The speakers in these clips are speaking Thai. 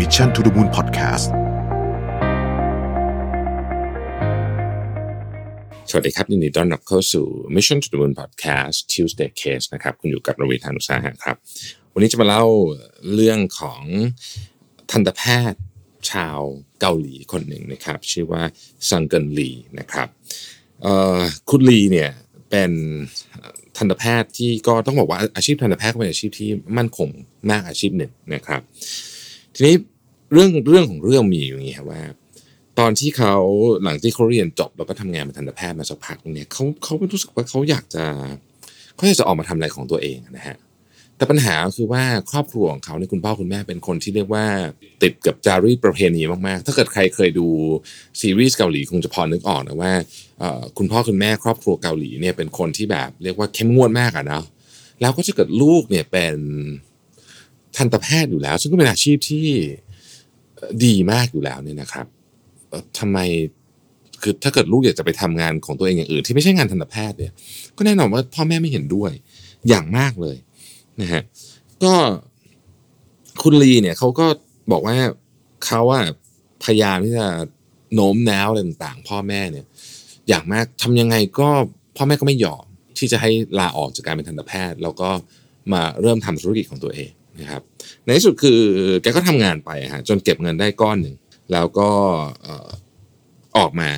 Mission to the Moon Podcast สวัสดีครับยินดีต้อนรับเข้าสู่ Mission to the Moon Podcast Tuesday Case นะครับ คุณอยู่กับรวีธานุสาหะครับ วันนี้จะมาเล่าเรื่องของทันตแพทย์ชาวเกาหลีคนหนึ่งนะครับ ชื่อว่าซังเกินลีนะครับคุณลีเนี่ยเป็นทันตแพทย์ที่ก็ต้องบอกว่าอาชีพทันตแพทย์เป็นอาชีพที่มั่นคงมากอาชีพหนึ่งนะครับ ทีนี้ เรื่องเรื่องของเรื่องมีอย่างนี้ครับว่า ตอนที่เขาหลังที่เขาเรียนจบแล้วก็ทำงานเป็นทันตแพทย์มาสักพักเนี่ยเขาเขารู้สึกว่าเขาอยากจะเขาอยากจะออกมาทำอะไรของตัวเองนะฮะแต่ปัญหาคือว่าครอบครัวของเขาเนี่ยคุณพ่อคุณแม่เป็นคนที่เรียกว่า ติดกับจารีตประเพณีมากๆ ถ้าเกิดใครเคยดูซีรีส์เกาหลีคงจะพอนึกออกนะว่าคุณพ่อคุณแม่ครอบครัวเกาหลีเนี่ยเป็นคนที่แบบเรียกว่าเข้มงวดมากอะเนาะแล้วก็จะเกิดลูกเนี่ยเป็นทันตแพทย์อยู่แล้ว ซึ่งก็เป็นอาชีพที่ ดีมากอยู่แล้วเนี่ยนะครับเอ่อทำไมคือถ้าเกิดลูกอยากจะไปทำงานของตัวเองอย่างอื่น ที่ไม่ใช่งานทันตแพทย์เนี่ย ก็แน่นอนว่าพ่อแม่ไม่เห็นด้วยอย่างมากเลยนะฮะก็คุณลีเนี่ยเขาก็บอกว่าเขาอะพยายามที่จะโน้มน้าวอะไรต่างๆ พ่อแม่เนี่ย อย่างมากทำยังไงก็พ่อแม่ก็ไม่ยอมที่จะให้ลาออกจากการเป็นทันตแพทย์ แล้วก็มาเริ่มทำธุรกิจของตัวเอง นะครับในที่สุดคือแกก็ทำงานไปฮะจนเก็บเงินได้ก้อนหนึ่ง แล้วก็ออกมา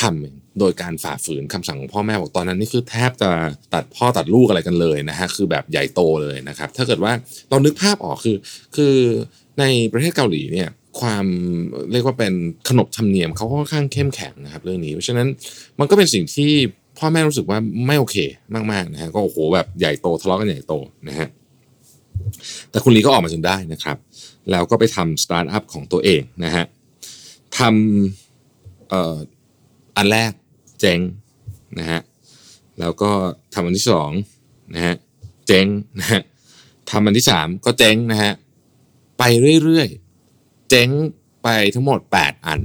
ทำโดยการฝ่าฝืนคำสั่งของพ่อแม่บอกตอนนั้นนี่คือแทบจะตัดพ่อตัดลูกอะไรกันเลยนะฮะคือแบบใหญ่โตเลยนะครับ ถ้าเกิดว่าเรานึกภาพออกคือ คือในประเทศเกาหลีเนี่ยความเรียกว่าเป็นขนบธรรมเนียมเขาค่อนข้างเข้มแข็งนะครับ เรื่องนี้เพราะฉะนั้นมันก็เป็นสิ่งที่พ่อแม่รู้สึกว่าไม่โอเคมากๆนะฮะก็โอ้โหแบบใหญ่โตทะเลาะกันใหญ่โตนะฮะ แต่คุณลีก็ออกมาจนได้นะครับ แล้วก็ไปทำสตาร์ทอัพของตัวเองนะฮะทำเอ่ออันแรกเจ๊งนะฮะแล้วก็ทำอันที่สองนะฮะเจ๊งนะฮะทำอันที่สามก็เจ๊งนะฮะไปเรื่อยๆ เจ๊งไปทั้งหมด 8 อัน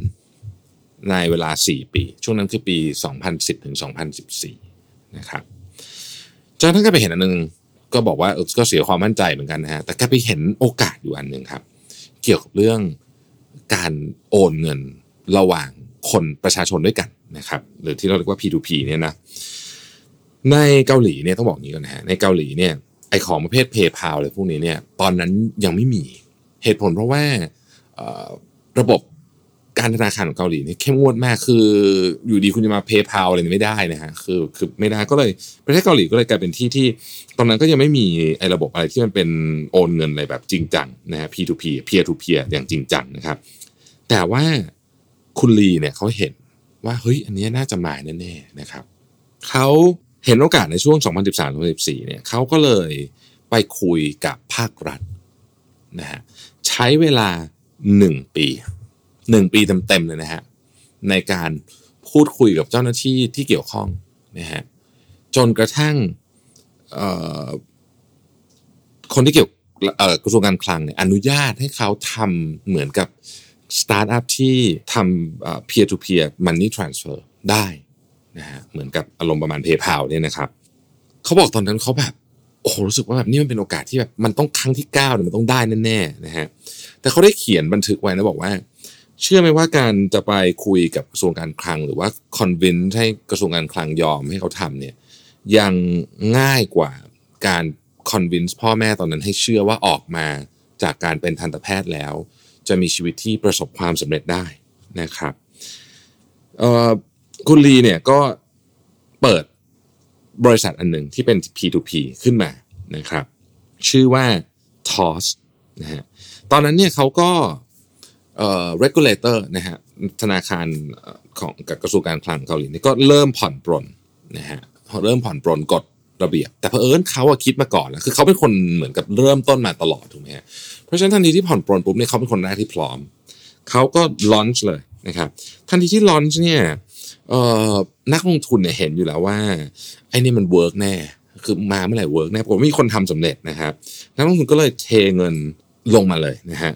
ในเวลา 4 ปี ช่วงนั้นคือปี 2010 ถึง 2014 นะครับจนท่านก็ไปเห็นอันหนึง ก็บอกว่าก็เสียความมั่นใจเหมือนกันนะฮะแต่ก็ไปเห็นโอกาสอยู่อันหนึ่งครับ เกี่ยวกับเรื่องการโอนเงินระหว่างคนประชาชนด้วยกันนะครับหรือที่เราเรียกว่า P2P เนี่ยนะในเกาหลีเนี่ยต้องบอกงนี้ก่อนนะฮะในเกาหลีเนี่ยไอของประเภท PayPal อะไรพวกนี้เนี่ยตอนนั้นยังไม่มีเหตุผลเพราะว่าระบบ การธนาคารของเกาหลีเนี่ยเข้มงวดมากคืออยู่ดีคุณจะมา PayPal อะไรนี่ยไม่ได้นะฮะคือคือไม่ได้ก็เลยประเทศเกาหลีก็เลยกลายเป็นที่ที่ตอนนั้นก็ยังไม่มีไอ้ระบบอะไรที่มันเป็นโอนเงินอะไรแบบจริงจังนะฮะ P2P peer to peer อย่างจริงจังนะครับ แต่ว่าคุณลีเนี่ยเขาเห็นว่าเฮ้ยอันนี้น่าจะมาแน่ๆนะครับเขาเห็นโอกาสในช่วง 2013-2014เนี่ยเขาก็เลยไปคุยกับภาครัฐนะฮะใช้เวลา 1 ปี 1ปีเต็มๆเลยนะฮะในการพูดคุยกับเจ้าหน้าที่ที่เกี่ยวข้องนะฮะจนกระทั่งคนที่เกี่ยวกระทรวงการคลังเนี่ยอนุญาตให้เขาทำเหมือนกับสตาร์ทอัพที่ทำเอ่อ peer to peer money transfer ได้นะฮะเหมือนกับอารมณ์ประมาณ PayPal เนี่ยนะครับเขาบอกตอนนั้นเขาแบบโอ้โหรู้สึกว่าแบบนี่มันเป็นโอกาสที่แบบมันต้องครั้งที่เก้าเนี่ยมันต้องได้แน่ๆนะฮะแต่เขาได้เขียนบันทึกไว้นะบอกว่า เชื่อไหมว่าการจะไปคุยกับกระทรวงการคลัง หรือว่าคอนวินให้กระทรวงการคลังยอมให้เขาทำเนี่ยยังง่ายกว่าการคอนวินส์พ่อแม่ตอนนั้นให้เชื่อว่าออกมาจากการเป็นทันตแพทย์แล้ว จะมีชีวิตที่ประสบความสำเร็จได้นะครับคุณลีเนี่ยก็เปิดบริษัทอันหนึ่งที่เป็น P2P ขึ้นมานะครับ ชื่อว่า TOS นะฮะตอนนั้นเนี่ยเขาก็ เอ่อ regulator นะฮะธนาคารของกับกระทรวงการคลังเกาหลีนี่ก็เริ่มผ่อนปรนนะฮะเริ่มผ่อนปรนกฎระเบียบ แต่เผอิญเขาอะคิดมาก่อนแล้วคือเขาเป็นคนเหมือนกับเริ่มต้นมาตลอดถูกไหมฮะเพราะฉะนั้นทันทีที่ผ่อนปรนปุ๊บเนี่ยเขาเป็นคนแรกที่พร้อมเขาก็ launch เลยนะครับทันทีที่ launch เนี่ยเอ่อนักลงทุนเนี่ยเห็นอยู่แล้วว่าไอ้นี่มัน work แน่คือมาเมื่อไหร่ work แน่พอมีคนทำสำเร็จนะครับนักลงทุนก็เลยเทเงินลงมาเลยนะฮะ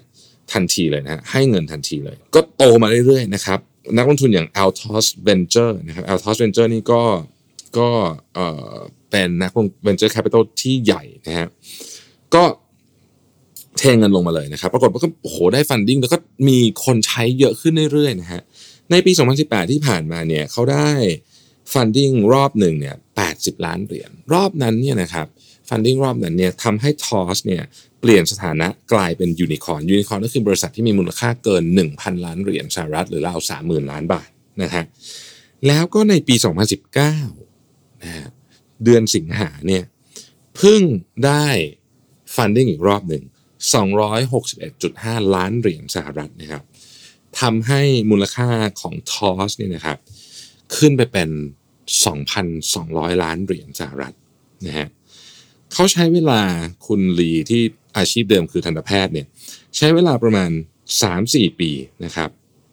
ทันทีเลยนะฮะให้เงินทันทีเลย ก็โตมาเรื่อยๆนะครับนักลงทุนอย่าง Altos Venture นะครับ Altos Venture นี่ก็ก็เอ่อเป็นนักลง Venture Capital ที่ใหญ่นะฮะก็เทเงินลงมาเลยนะครับ ปรากฏว่าก็โอ้โหได้ funding แล้วก็มีคนใช้เยอะขึ้นเรื่อยๆนะฮะในปี 2018 ที่ผ่านมาเนี่ยเขาได้ funding รอบหนึ่งเนี่ย80 ล้านเหรียญรอบนั้นเนี่ยนะครับ funding รอบนั้นเนี่ยทำให้ Toss เนี่ยเปลี่ยนสถานะกลายเป็นยูนิคอร์นยูนิคอร์นก็คือบริษัทที่มีมูลค่าเกิน 1,000 ล้านเหรียญสหรัฐ หรือราว30,000ล้านบาทนะฮะแล้วก็ในปี 2019นะฮะเดือนสิงหาเนี่ยเพิ่งได้ฟันดิ้งอีกรอบหนึ่ง261.5 ล้านเหรียญสหรัฐนะครับทำให้มูลค่าของทอสเนี่ยนะครับขึ้นไปเป็น 2,200 ล้านเหรียญสหรัฐนะฮะ เขาใช้เวลาคุณลีที่อาชีพเดิมคือทันตแพทย์เนี่ยใช้เวลาประมาณ 3-4 ปีนะครับ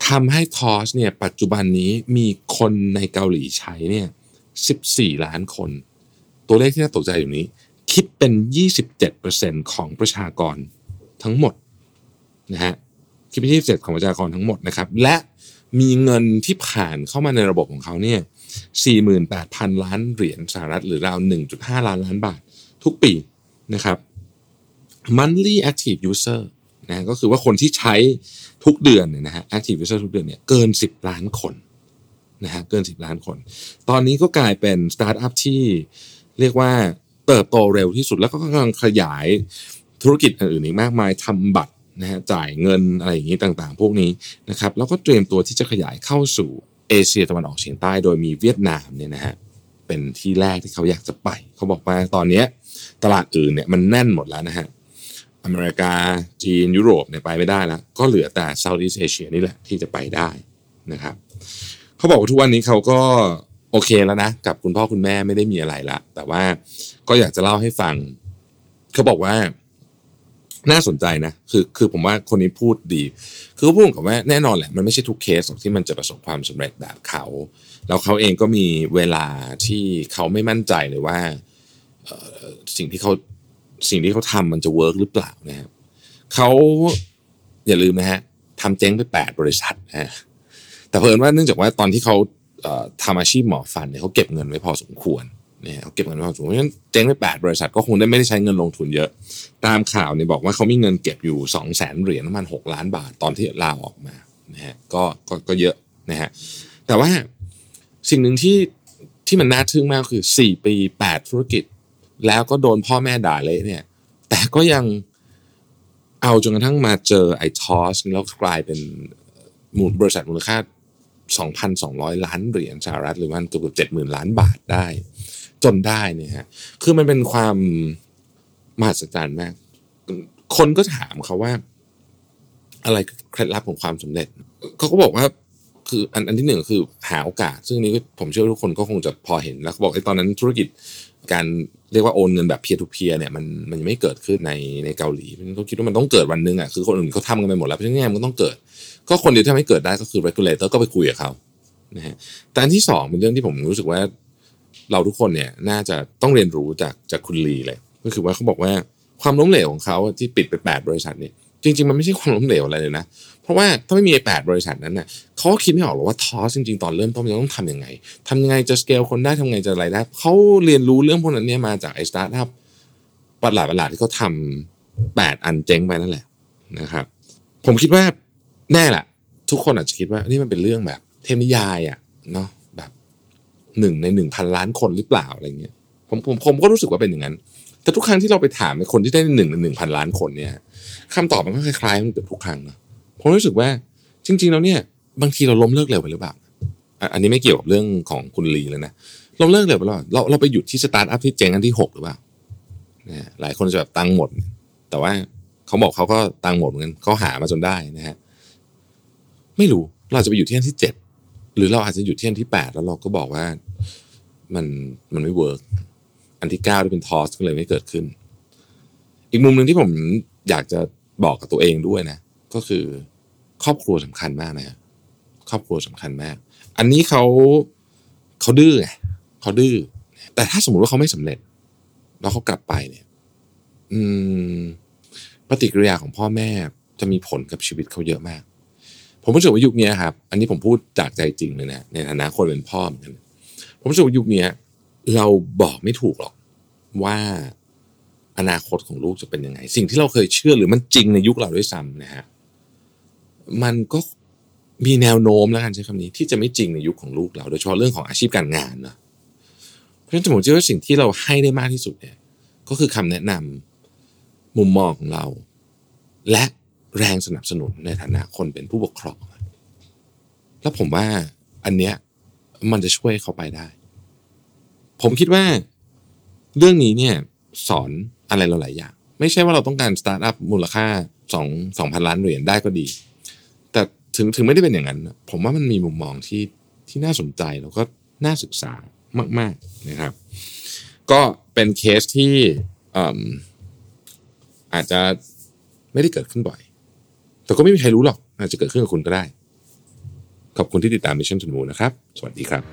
ทำให้ทอสเนี่ยปัจจุบันนี้มีคนในเกาหลีใช้เนี่ย14 ล้านคน ตัวเลขที่น่าตกใจอยู่นี้ คิดเป็น 27%ของประชากรทั้งหมดนะฮะคิดเป็น27ของประชากรทั้งหมดนะครับ และมีเงินที่ผ่านเข้ามาในระบบของเขาเนี่ย48,000 ล้านเหรียญสหรัฐหรือราว 1.5 ล้านล้านบาท ทุกปีนะครับ monthly active user นะก็คือว่าคนที่ใช้ทุกเดือนเนี่ยนะฮะ active user ทุกเดือนเนี่ยเกิน 10 ล้านคนนะฮะเกิน 10 ล้านคน ตอนนี้ก็กลายเป็นสตาร์ทอัพที่เรียกว่าเติบโตเร็วที่สุดแล้วก็กำลังขยายธุรกิจอื่นอีกมากมายทำบัตรนะฮะจ่ายเงินอะไรอย่างนี้ต่างๆ พวกนี้นะครับแล้วก็เตรียมตัวที่จะขยายเข้าสู่เอเชียตะวันออกเฉียงใต้ โดยมีเวียดนามเนี่ยนะฮะเป็นที่แรกที่เขาอยากจะไป เขาบอกว่าตอนนี้ ตลาดอื่นเนี่ยมันแน่นหมดแล้วนะฮะอเมริกาจีนยุโรปเนี่ยไปไม่ได้แล้ว ก็เหลือแต่เซาท์อีสเอเชียนี่แหละที่จะไปได้นะครับเขาบอกว่าทุกวันนี้เขาก็โอเคแล้วนะ กับคุณพ่อคุณแม่ไม่ได้มีอะไรละแต่ว่าก็อยากจะเล่าให้ฟัง เขาบอกว่าน่าสนใจนะ คือคือผมว่าคนนี้พูดดี คือเขาพูดกับว่าแน่นอนแหละ มันไม่ใช่ทุกเคสที่มันจะประสบความสำเร็จแบบเขา แล้วเขาเองก็มีเวลาที่เขาไม่มั่นใจเลยว่า สิ่งที่เขาสิ่งที่เขาทำมันจะ work หรือเปล่านะครับเขาอย่าลืมนะฮะทำเจ๊งไปแปดบริษัทนะแต่เผอิญว่าเนื่องจากว่าตอนที่เขาทำอาชีพหมอฟันเนี่ยเขาเก็บเงินไว้พอสมควรเนี่ยเขาเก็บเงินไว้พอสมควรเพราะฉะนั้นเจ๊งไปแปดบริษัทก็คงได้ไม่ได้ใช้เงินลงทุนเยอะ ตามข่าวเนี่ยบอกว่าเขามีเงินเก็บอยู่สองแสนเหรียญประมาณหกล้านบาทตอนที่ลาออกมานะฮะก็ก็ก็เยอะนะฮะแต่ว่าสิ่งหนึ่งที่ที่มันน่าทึ่งมากคือสี่ปีแปดธุรกิจ แล้วก็โดนพ่อแม่ด่าเละเนี่ย แต่ก็ยังเอาจนกระทั่งมาเจอไอ้ทอสแล้วกลายเป็นมูลบริษัทมูลค่า 2,200 ล้านเหรียญสหรัฐหรือมันเกือบเจ็ดหมื่นล้านบาทได้ จนได้เนี่ยฮะคือมันเป็นความมหัศจรรย์มาก คนก็ถามเขาว่า อะไรเคล็ดลับของความสำเร็จ เขาก็บอกว่า คืออันอันที่หนึ่งคือหาโอกาส ซึ่งนี้ผมเชื่อทุกคนก็คงจะพอเห็นแล้วเขาบอกไอ้ตอนนั้นธุรกิจการเรียกว่าโอนเงินแบบเพียร์ทูเพียร์เนี่ยมันมันยังไม่เกิดขึ้นในในเกาหลีเขาคิดว่ามันต้องเกิดวันหนึ่งอะคือคนอื่นเขาทำกันไปหมดแล้วเพราะฉะนั้นมันต้องเกิด ก็คนเดียวที่ทำให้เกิดได้ก็คือ regulator ก็ไปคุยกับเขานะฮะแต่อันที่สองเป็นเรื่องที่ผมรู้สึกว่าเราทุกคนเนี่ยน่าจะต้องเรียนรู้จากจากคุณลีเลย ก็คือว่าเขาบอกว่าความล้มเหลวของเขาที่ปิดไปแปดบริษัทเนี่ย จริง ๆ มันไม่ใช่ความล้มเหลวอะไรเลยนะ เพราะว่าถ้าไม่มีแปดบริษัทนั้นน่ะเขาก็คิดไม่ออกหรอกว่า Toss จริง ๆ ตอนเริ่มต้นมันต้องทำยังไงทำยังไงจะสเกลคนได้ทำยังไงจะอะไรได้เขาเรียนรู้เรื่องพวกนั้นเนี่ยมาจากไอ้สตาร์ทอัพประหลาดประหลาดที่เขาทำแปดอันเจ๊งไปนั่นแหละนะครับ ผมคิดว่าแน่แหละทุกคนอาจจะคิดว่านี่มันเป็นเรื่องแบบ เทพนิยายอะเนาะแบบหนึ่งในหนึ่งพันล้านคนหรือเปล่าอะไรเงี้ยผมผมผมก็รู้สึกว่าเป็นอย่างนั้น แต่ทุกครั้งที่เราไปถามในคนที่ได้หนึ่งในหนึ่งพันล้านคนเนี่ย คำตอบมันก็คล้ายๆมันเกือบทุกครั้งนะผมรู้สึกว่าจริง ๆ แล้วเนี่ย บางทีเราล้มเลิกเร็วไปหรือเปล่าอันนี้ไม่เกี่ยวกับเรื่องของคุณลีเลยนะล้มเลิกเร็วไปแล้วเราเราไปหยุดที่สตาร์ทอัพที่เจ๊งอันที่หกหรือเปล่าเนี่ยหลายคนจะแบบตังหมด แต่ว่าเขาบอกเขาก็ตังหมดเหมือนกันเขาหามาจนได้นะฮะไม่รู้เราจะไปอยู่ที่อันที่เจ็ดหรือเราอาจจะอยู่ที่อันที่แปดแล้วเราก็บอกว่ามันมันไม่ work อันที่เก้าที่เป็น Toss ก็เลยไม่เกิดขึ้น อีกมุมหนึ่งที่ผมอยากจะ บอกกับตัวเองด้วยนะ ก็คือครอบครัวสำคัญมากนะครอบครัวสำคัญมาก อันนี้เขาเขาดื้อไงเขาดื้อแต่ถ้าสมมติว่าเขาไม่สำเร็จ แล้วเขากลับไปเนี่ย อืม ปฏิกิริยาของพ่อแม่จะมีผลกับชีวิตเขาเยอะมาก ผมรู้สึกว่ายุคนี้ครับ อันนี้ผมพูดจากใจจริงเลยนะในฐานะคนเป็นพ่อเหมือนกันผมรู้สึกว่ายุคนี้เราบอกไม่ถูกหรอกว่า อนาคตของลูกจะเป็นยังไง สิ่งที่เราเคยเชื่อหรือมันจริงในยุคเราด้วยซ้ำนะฮะมันก็มีแนวโน้มแล้วกันใช้คำนี้ ที่จะไม่จริงในยุคของลูกเรา โดยเฉพาะเรื่องของอาชีพการงานนะเพราะฉะนั้นผมเชื่อว่าสิ่งที่เราให้ได้มากที่สุดเนี่ยก็คือคำแนะนำมุมมองของเรา และแรงสนับสนุนในฐานะคนเป็นผู้ปกครอง แล้วผมว่าอันเนี้ยมันจะช่วยเขาไปได้ ผมคิดว่าเรื่องนี้เนี่ยสอน อะไรเราหลายอย่าง ไม่ใช่ว่าเราต้องการสตาร์ทอัพมูลค่าสองสองพันล้านเหรียญได้ก็ดี แต่ถึงถึงไม่ได้เป็นอย่างนั้น ผมว่ามันมีมุมมองที่ที่น่าสนใจแล้วก็น่าศึกษามาก ๆนะครับ ก็เป็นเคสที่อาจจะไม่ได้เกิดขึ้นบ่อย แต่ก็ไม่มีใครรู้หรอก อาจจะเกิดขึ้นกับคุณก็ได้ ขอบคุณที่ติดตาม Mission to the Moon นะครับ สวัสดีครับ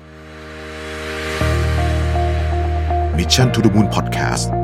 Mission to the Moon Podcast